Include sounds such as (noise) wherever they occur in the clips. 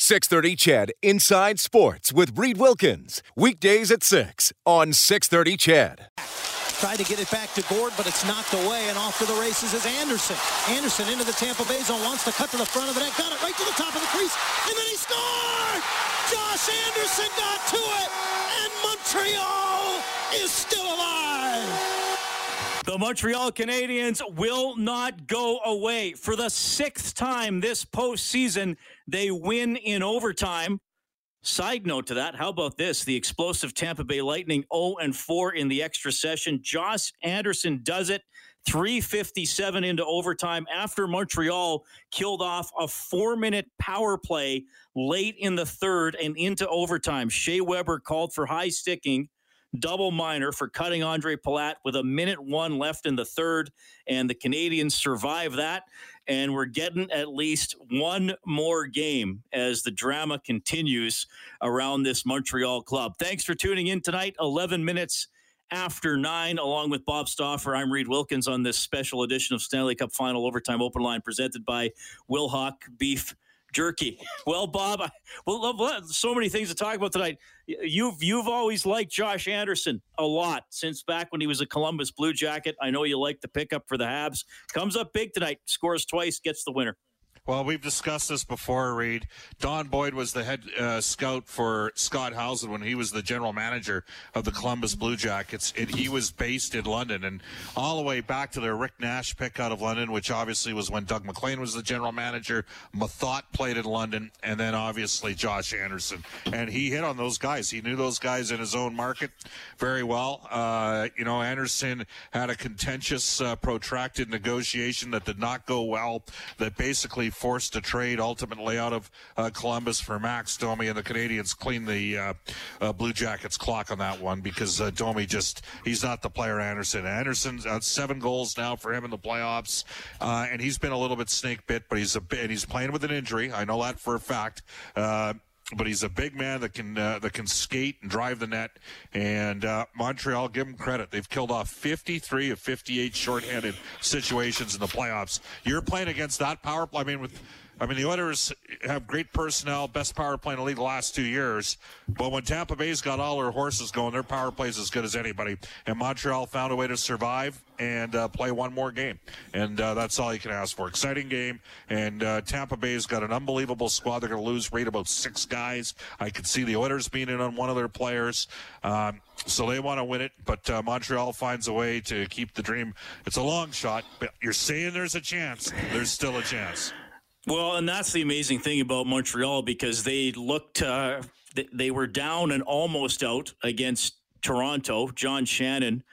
630 CHED Inside Sports with Reid Wilkins. Weekdays at 6 on 630 CHED. Tried to get it back to Gourde, but it's knocked away, and off to the races is Anderson. Anderson into the Tampa Bay zone, wants to cut to the front of the net, got it right to the top of the crease, and then he scored! Josh Anderson got to it, and Montreal is still alive! The Montreal Canadiens will not go away. For the sixth time this postseason, they win in overtime. Side note to that, how about this? The explosive Tampa Bay Lightning 0 and 4 in the extra session. Josh Anderson does it 357 into overtime after Montreal killed off a four minute power play late in the third and into overtime. Shea Weber called for high sticking double minor for cutting Ondrej Palat with a minute one left in the third. And the Canadiens survive that. And we're getting at least one more game as the drama continues around this Montreal club. Thanks for tuning in tonight. 11 minutes after nine, along with Bob Stauffer. I'm Reid Wilkins on this special edition of Stanley Cup Final Overtime Open Line presented by Wilhauk Beef jerky. (laughs) Well, Bob, I, well, so many things to talk about tonight. You've you've always liked Josh Anderson a lot since back when he was a Columbus Blue Jacket. I know you like the pickup for the Habs. Comes up big tonight, scores twice, gets the winner. Well, we've discussed this before, Reid. Don Boyd was the head uh, scout for Scott Howson when he was the general manager of the Columbus Blue Jackets. And he was based in London. And all the way back to their Rick Nash pick out of London, which obviously was when Doug MacLean was the general manager. Methot played in London. And then obviously Josh Anderson. And he hit on those guys. He knew those guys in his own market very well. Uh, you know, Anderson had a contentious, uh, protracted negotiation that did not go well, that basically forced to trade ultimately out of uh, Columbus for Max Domi, and the Canadiens clean the uh, uh, Blue Jackets clock on that one because uh, Domi just he's not the player Anderson. Anderson's uh, seven goals now for him in the playoffs, and he's been a little bit snake bit, but he's a bit, and he's playing with an injury. I know that for a fact but he's a big man that can uh, that can skate and drive the net. And uh, Montreal, give him credit; they've killed off 53 of 58 shorthanded situations in the playoffs. You're playing against that power play. I mean, with I mean, the Oilers have great personnel, best power play in the league the last two years. But when Tampa Bay's got all their horses going, their power play is as good as anybody. And Montreal found a way to survive and uh, play one more game. And uh, that's all you can ask for. Exciting game. And uh, Tampa Bay's got an unbelievable squad. They're going to lose rate about six guys. I could see the Oilers being in on one of their players. Um, so they want to win it, but uh, Montreal finds a way to keep the dream. It's a long shot, but you're saying there's a chance. There's still a chance. Well, and that's the amazing thing about Montreal because they looked, uh, they were down and almost out against Toronto. John Shannon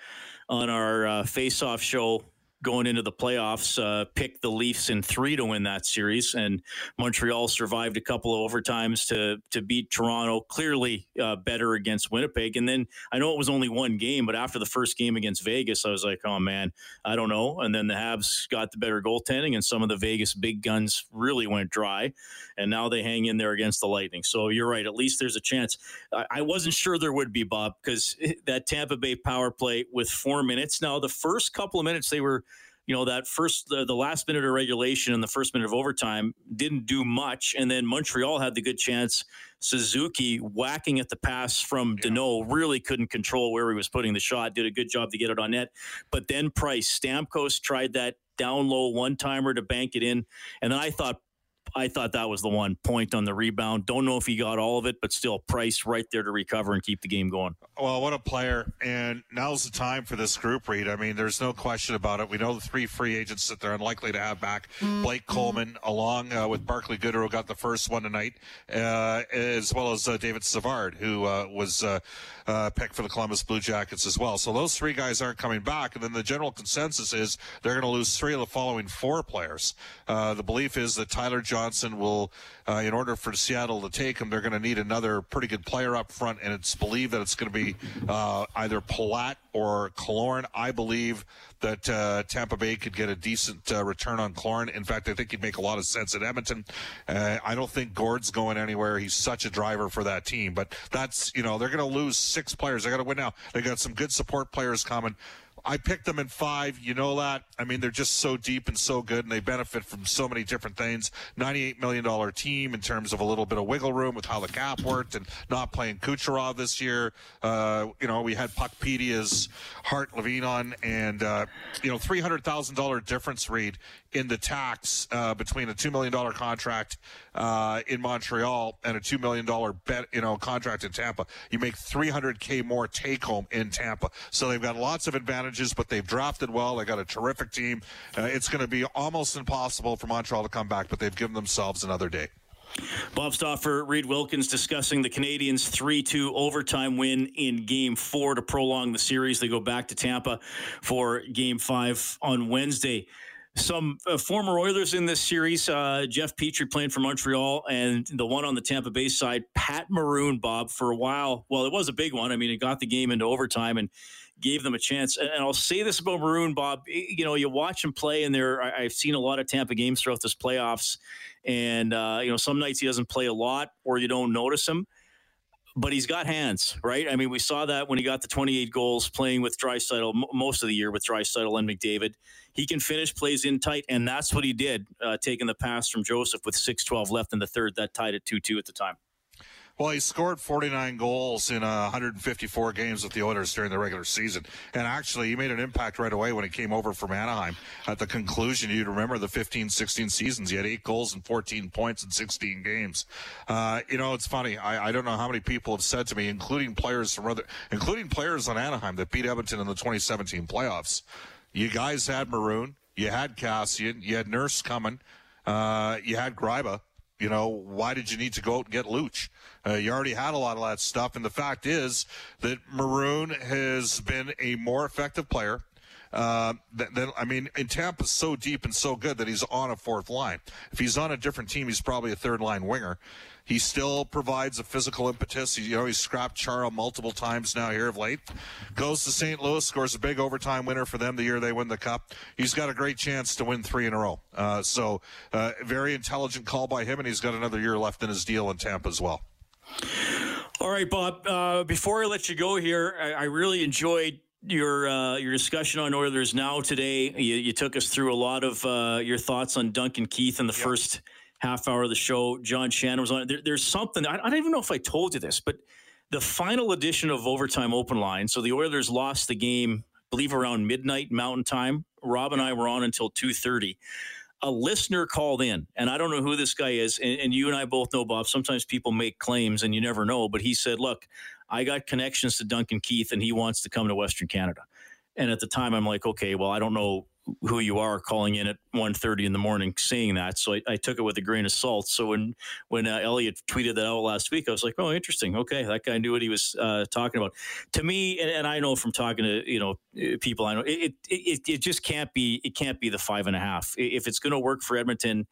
on our uh, face-off show going into the playoffs, uh, picked the Leafs in three to win that series, and Montreal survived a couple of overtimes to to beat Toronto. Clearly uh, better against Winnipeg, and then I know it was only one game, but after the first game against Vegas, I was like, oh man, I don't know. And then the Habs got the better goaltending, and some of the Vegas big guns really went dry, and now they hang in there against the Lightning. So you're right. At least there's a chance. I, I wasn't sure there would be Bob because (laughs) that Tampa Bay power play with four minutes. Now the first couple of minutes they were you know that first the, the last minute of regulation and the first minute of overtime didn't do much. And then montreal had the good chance. Suzuki whacking at the pass from yeah. Really couldn't control where he was putting the shot did a good job to get it on net. But then price stamkos tried that down low one timer to bank it in. And then i thought I thought that was the one point on the rebound. Don't know if he got all of it, but still, Price right there to recover and keep the game going. Well, what a player. And now's the time for this group, Reid. I mean, there's no question about it. We know the three free agents that they're unlikely to have back Blake Coleman, along uh, with Barclay Goodrow, who got the first one tonight, uh, as well as uh, David Savard, who uh, was uh, uh, picked for the Columbus Blue Jackets as well. So those three guys aren't coming back. And then the general consensus is they're going to lose three of the following four players. the belief is that Tyler John Johnson will, uh, in order for Seattle to take him, they're going to need another pretty good player up front, and it's believed that it's going to be uh, either Palat or Killorn. I believe that uh, Tampa Bay could get a decent uh, return on Killorn. In fact, I think he'd make a lot of sense at Edmonton. Uh, I don't think Gourde's going anywhere. He's such a driver for that team. But that's, you know, they're going to lose six players. They got to win now. They got some good support players coming. I picked them in five. You know that. I mean, they're just so deep and so good, and they benefit from so many different things. $98 million team in terms of a little bit of wiggle room with how the cap worked and not playing Kucherov this year. Uh, you know, we had Puckpedia's Hart Levine on, and, uh, you know, $300,000 difference, Reid, in the tax uh, between a $2 million contract uh, in Montreal and a $2 million bet, you know, contract in Tampa. You make 300K more take home in Tampa. So they've got lots of advantages, but they've drafted well. They got a terrific team. Uh, it's going to be almost impossible for Montreal to come back, but they've given themselves another day. Bob Stauffer, Reid Wilkins discussing the Canadiens' 3 2 overtime win in game four to prolong the series. They go back to Tampa for game five on Wednesday some uh, former Oilers in this series. Uh, Jeff Petry playing for Montreal, and the one on the Tampa Bay side, Pat Maroon, Bob, for a while. Well, it was a big one. I mean, it got the game into overtime and gave them a chance. And, I'll say this about Maroon, Bob. You know, you watch him play, and there, I, have seen a lot of Tampa games throughout this playoffs. And, uh, you know, some nights he doesn't play a lot or you don't notice him but he's got hands, right? I mean, we saw that when he got the 28 goals playing with Draisaitl m- most of the year with Draisaitl and McDavid. He can finish plays in tight, and that's what he did, uh, taking the pass from Joseph with 6-12 left in the third. That tied it 2-2 at the time. Well, he scored 49 goals in uh, 154 games with the Oilers during the regular season. And actually, he made an impact right away when he came over from Anaheim. At the conclusion, you'd remember the 15 16 seasons. He had eight goals and 14 points in 16 games. Uh, you know, it's funny. I, I, don't know how many people have said to me, including players from other, including players on Anaheim that beat Edmonton in the 2017 playoffs. You guys had Maroon, you had Kassian, you had Nurse coming, uh, you had Gryba. You know, why did you need to go out and get Luch? Uh, you already had a lot of that stuff. And the fact is that Maroon has been a more effective player. Uh, then I mean, in Tampa's so deep and so good that he's on a fourth line. If he's on a different team, he's probably a third line winger. He still provides a physical impetus. You know, he's scrapped Chara multiple times now here of late. Goes to St. Louis, scores a big overtime winner for them the year they win the cup. He's got a great chance to win three in a row. Uh, so, uh, very intelligent call by him, and he's got another year left in his deal in Tampa as well. All right, Bob. Uh, before I let you go here, I, I really enjoyed your uh, your discussion on Oilers now today. You, you took us through a lot of uh, your thoughts on Duncan Keith in the yep. first half hour of the show. John Shannon was on. There, there's something I, I don't even know if I told you this, but the final edition of Overtime Open Line. So the Oilers lost the game, I believe around midnight Mountain Time. Rob and I were on until two thirty. A listener called in, and I don't know who this guy is. And, and you and I both know, Bob. Sometimes people make claims, and you never know. But he said, "Look, I got connections to Duncan Keith, and he wants to come to Western Canada." And at the time, I'm like, "Okay, well, I don't know who you are calling in at 1.30 in the morning seeing that. So I, I, took it with a grain of salt. So when when uh, Elliotte tweeted that out last week, I was like, oh, interesting. Okay, that guy knew what he was uh, talking about. To me, and, and, I know from talking to you know people, I know it it, it just can't be it can't be the five and a half. If it's going to work for Edmonton,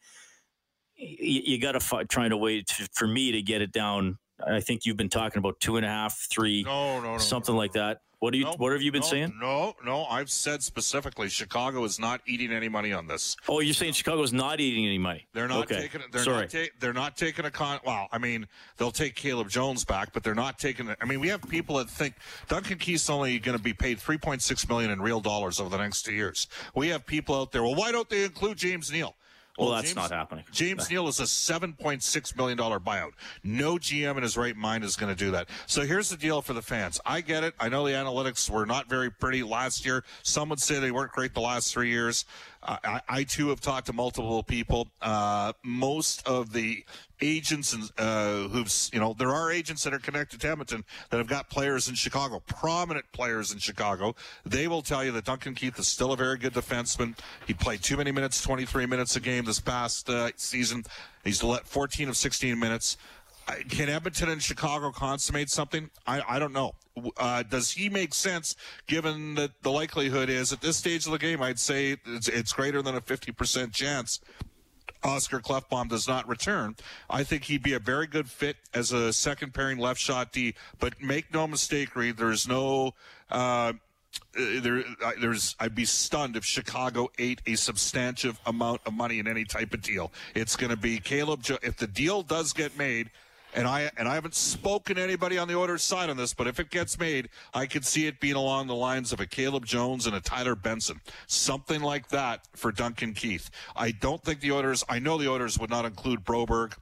you, you got to try to wait for me to get it down. I think you've been talking about two and a half, three, no, no, no, something like that. What do you? No, what have you been no, saying? No, no, I've said specifically Chicago is not eating any money on this. Oh, you're saying Chicago's not eating any money? They're not okay. taking. They're Sorry. not. Ta- they're not taking a con. Well, I mean, they'll take Caleb Jones back, but they're not taking. I mean, we have people that think Duncan Keith's only going to be paid 3.6 million in real dollars over the next two years. We have people out there. Well, why don't they include James Neal? Well, well that's James, not happening. James Neal is a $7.6 million buyout. No GM in his right mind is going to do that. So here's the deal for the fans. I get it. I know the analytics were not very pretty last year. Some would say they weren't great the last three years. I, I, too have talked to multiple people. Uh, most of the agents and uh, who've you know there are agents that are connected to Edmonton that have got players in Chicago, prominent players in Chicago. They will tell you that Duncan Keith is still a very good defenseman. He played too many minutes, 23 minutes a game this past uh, season. He's let 14 of 16 minutes. Can Edmonton and Chicago consummate something? I, I don't know. Uh, does he make sense given that the likelihood is at this stage of the game, I'd say it's, it's greater than a 50% chance Oscar Klefbom does not return, I think he'd be a very good fit as a second pairing left shot D. But make no mistake, Reid, there's no. Uh, uh, there, there's. I'd be stunned if Chicago ate a substantive amount of money in any type of deal. It's going to be Caleb. If the deal does get made, and I and I haven't spoken to anybody on the Oilers side on this, but if it gets made, I could see it being along the lines of a Caleb Jones and a Tyler Benson, something like that for Duncan Keith. I don't think the Oilers. I know the Oilers would not include Broberg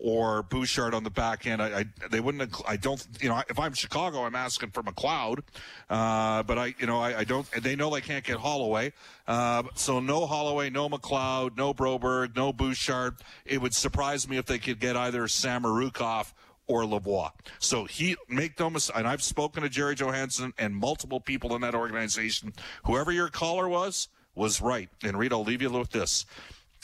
or Bouchard on the back end. I, I they wouldn't. I don't. You know, if I'm Chicago, I'm asking for McLeod, uh, but I you know I, I, don't. They know they can't get Holloway, uh, so no Holloway, no McLeod, no Broberg, no Bouchard. It would surprise me if they could get either Samorukov or Lavoie. So he make no mistake. And I've spoken to Jerry Johansson and multiple people in that organization. Whoever your caller was was right. And Reid, I'll leave you with this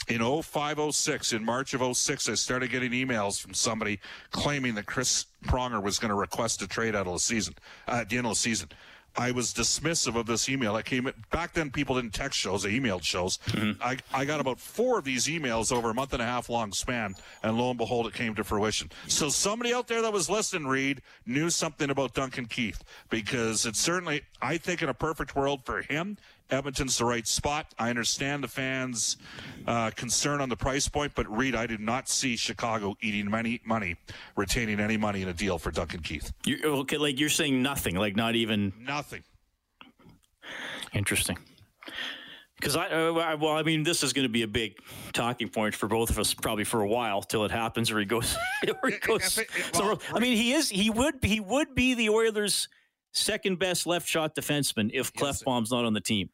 in 0506 in march of 06 i started getting emails from somebody claiming that chris pronger was going to request a trade out of the season uh, at the end of the season I was dismissive of this email. I came back then. People didn't text shows; they emailed shows. Mm-hmm. I, I got about four of these emails over a month and a half long span, and lo and behold, it came to fruition. So somebody out there that was listening, Reid, knew something about Duncan Keith because it's certainly, I think, in a perfect world for him Edmonton's the right spot. I understand the fans' uh, concern on the price point, but Reid, I did not see Chicago eating money, money, retaining any money in a deal for Duncan Keith. You're, okay, like you're saying nothing, like not even nothing. Interesting. Because I, uh, well, I mean, this is going to be a big talking point for both of us, probably for a while, till it happens, or he goes, (laughs) or he goes. It, it, well, I mean, he is, he would, he would be the Oilers' second best left shot defenseman if yes, Klefbom's not on the team.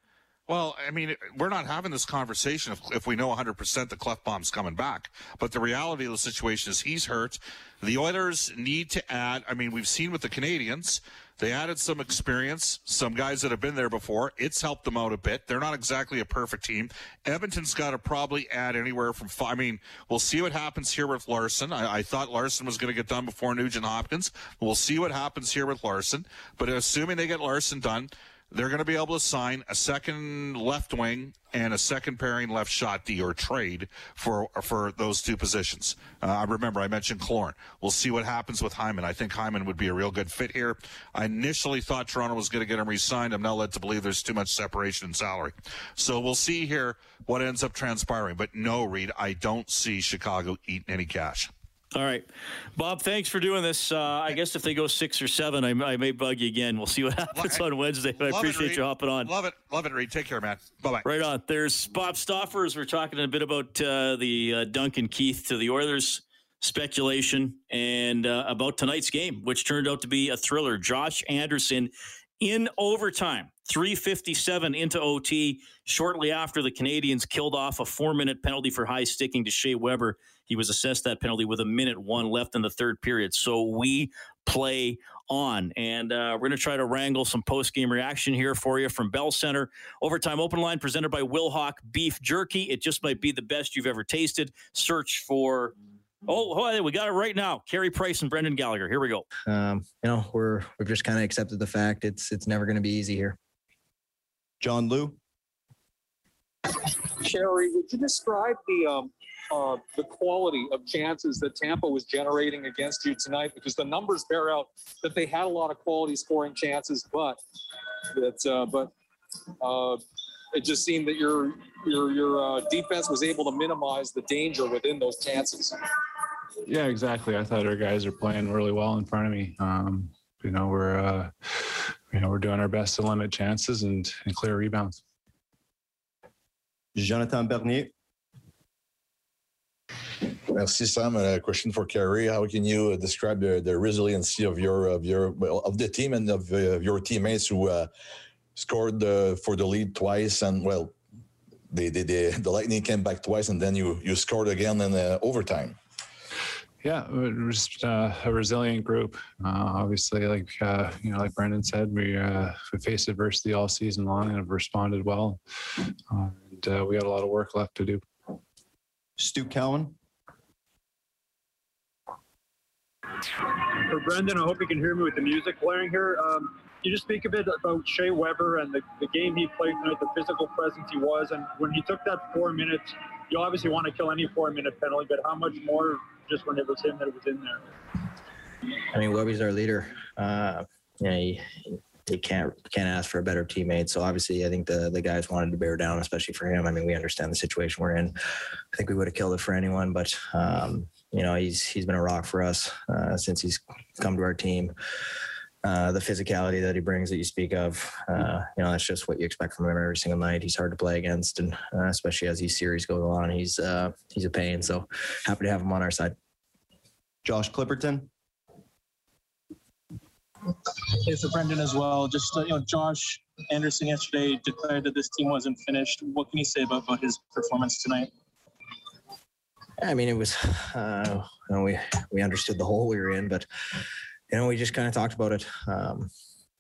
Well, I mean, we're not having this conversation if, if we know 100% the Klefbom's coming back. But the reality of the situation is he's hurt. The Oilers need to add, I mean, we've seen with the Canadiens, they added some experience, some guys that have been there before. It's helped them out a bit. They're not exactly a perfect team. Edmonton's got to probably add anywhere from five. I mean, we'll see what happens here with Larsson. I, I thought Larsson was going to get done before Nugent Hopkins. We'll see what happens here with Larsson. But assuming they get Larsson done, they're going to be able to sign a second left wing and a second pairing left shot D or trade for for those two positions. Uh, I remember I mentioned Killorn. We'll see what happens with Hyman. I think Hyman would be a real good fit here. I initially thought Toronto was going to get him re-signed. I'm now led to believe there's too much separation in salary. So we'll see here what ends up transpiring. But no, Reid, I don't see Chicago eating any cash. All right, Bob. Thanks for doing this. Uh, I guess if they go six or seven, I, I, may bug you again. We'll see what (laughs) happens on Wednesday. I appreciate it, you hopping on. Love it, love it, Reid. Take care, man. Bye bye. Right on. There's Bob Stauffer. We're talking a bit about uh, the uh, Duncan Keith to the Oilers speculation and uh, about tonight's game, which turned out to be a thriller. Josh Anderson in overtime. 357 into OT shortly after the Canadiens killed off a four minute penalty for high sticking to Shea Weber. He was assessed that penalty with a minute one left in the third period. So we play on. And uh, we're going to try to wrangle some post game reaction here for you from Bell Center. Overtime Open Line presented by Wilhauk Beef Jerky. It just might be the best you've ever tasted. Search for. Oh, we got it right now. Carey Price and Brendan Gallagher. Here we go. Um, you know, we're we've just kind of accepted the fact it's it's never going to be easy here. John Lu. Carey, would you describe the um, uh, the quality of chances that Tampa was generating against you tonight? Because the numbers bear out that they had a lot of quality scoring chances, but that uh, but uh, it just seemed that your your your uh, defense was able to minimize the danger within those chances. Yeah, exactly. I thought our guys are playing really well in front of me. Um, you know, we're uh, you know we're doing our best to limit chances and, and clear rebounds. Jonathan Bernier. Merci, Sam. A question for Carey. How can you describe the, the resiliency of your of your of the team and of uh, your teammates who uh, scored uh, for the lead twice and well, they, they, they, the Lightning came back twice and then you you scored again in uh, overtime. Yeah, we're just uh, a resilient group. Uh, obviously, like uh, you know, like Brendan said, we uh, we faced adversity all season long and have responded well. Uh, and uh, we got a lot of work left to do. Stu Cowan. For Brendan, I hope you can hear me with the music playing here. Um, you just speak a bit about Shea Weber and the, the game he played tonight, the physical presence he was, and when he took that four minutes, you obviously want to kill any four minute penalty, but how much more just when it was him that it was in there? I mean, Webby's our leader. Uh, yeah, he, he can't can't ask for a better teammate. So obviously, I think the the guys wanted to bear down, especially for him. I mean, we understand the situation we're in. I think we would have killed it for anyone, but um, you know, he's he's been a rock for us uh, since he's come to our team. Uh, the physicality that he brings that you speak of, uh, you know, that's just what you expect from him every single night. He's hard to play against, and uh, especially as these series go on, he's uh, he's a pain. So happy to have him on our side. Josh Clipperton. Okay, for Brendan as well. Just uh, you know, Josh Anderson yesterday declared that this team wasn't finished. What can you say about, about his performance tonight? I mean, it was, uh, you know, we we understood the hole we were in, but you know, we just kind of talked about it. Um,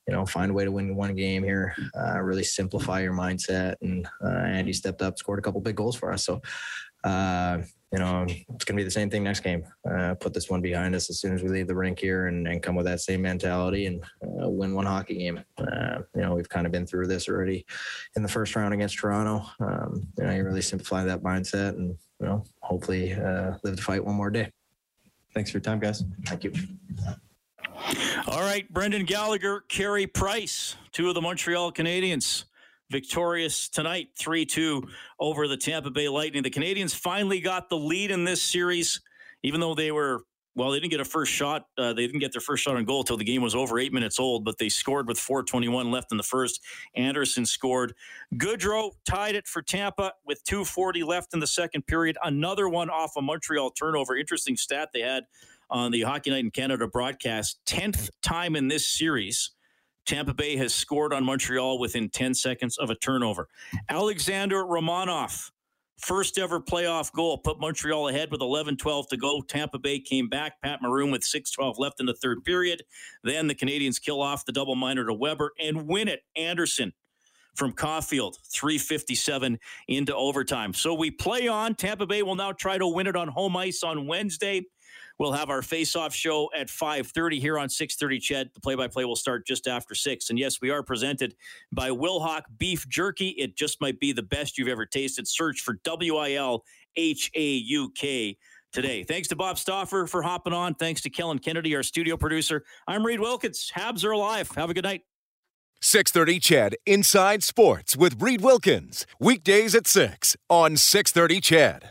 you know, find a way to win one game here. Uh, really simplify your mindset, and uh, Andy stepped up, scored a couple big goals for us. So, uh, you know, it's going to be the same thing next game. Uh, put this one behind us as soon as we leave the rink here, and, and come with that same mentality and uh, win one hockey game. Uh, you know, we've kind of been through this already in the first round against Toronto. Um, you know, you really simplify that mindset, and you know, hopefully uh, live to fight one more day. Thanks for your time, guys. Thank you. All right, Brendan Gallagher, Carey Price, two of the Montreal Canadiens, victorious tonight, 3 2 over the Tampa Bay Lightning. The Canadiens finally got the lead in this series, even though they were, well, they didn't get a first shot. Uh, they didn't get their first shot on goal until the game was over eight minutes old, but they scored with 4.21 left in the first. Anderson scored. Goodrow tied it for Tampa with 2.40 left in the second period. Another one off a Montreal turnover. Interesting stat they had on the Hockey Night in Canada broadcast. 10th time in this series, Tampa Bay has scored on Montreal within 10 seconds of a turnover. Alexander Romanov, first ever playoff goal, put Montreal ahead with 11 12 to go. Tampa Bay came back. Pat Maroon with 6 12 left in the third period. Then the Canadiens kill off the double minor to Weber and win it. Anderson from Caulfield, 357 into overtime. So we play on. Tampa Bay will now try to win it on home ice on Wednesday. We'll have our face-off show at 5:30 here on 6:30. Ched, the play-by-play will start just after six. And yes, we are presented by Wilhauk Beef Jerky. It just might be the best you've ever tasted. Search for W I L H A U K today. Thanks to Bob Stauffer for hopping on. Thanks to Kellen Kennedy, our studio producer. I'm Reid Wilkins. Habs are alive. Have a good night. 630 CHED Inside Sports with Reid Wilkins. Weekdays at 6 on 630 Ched.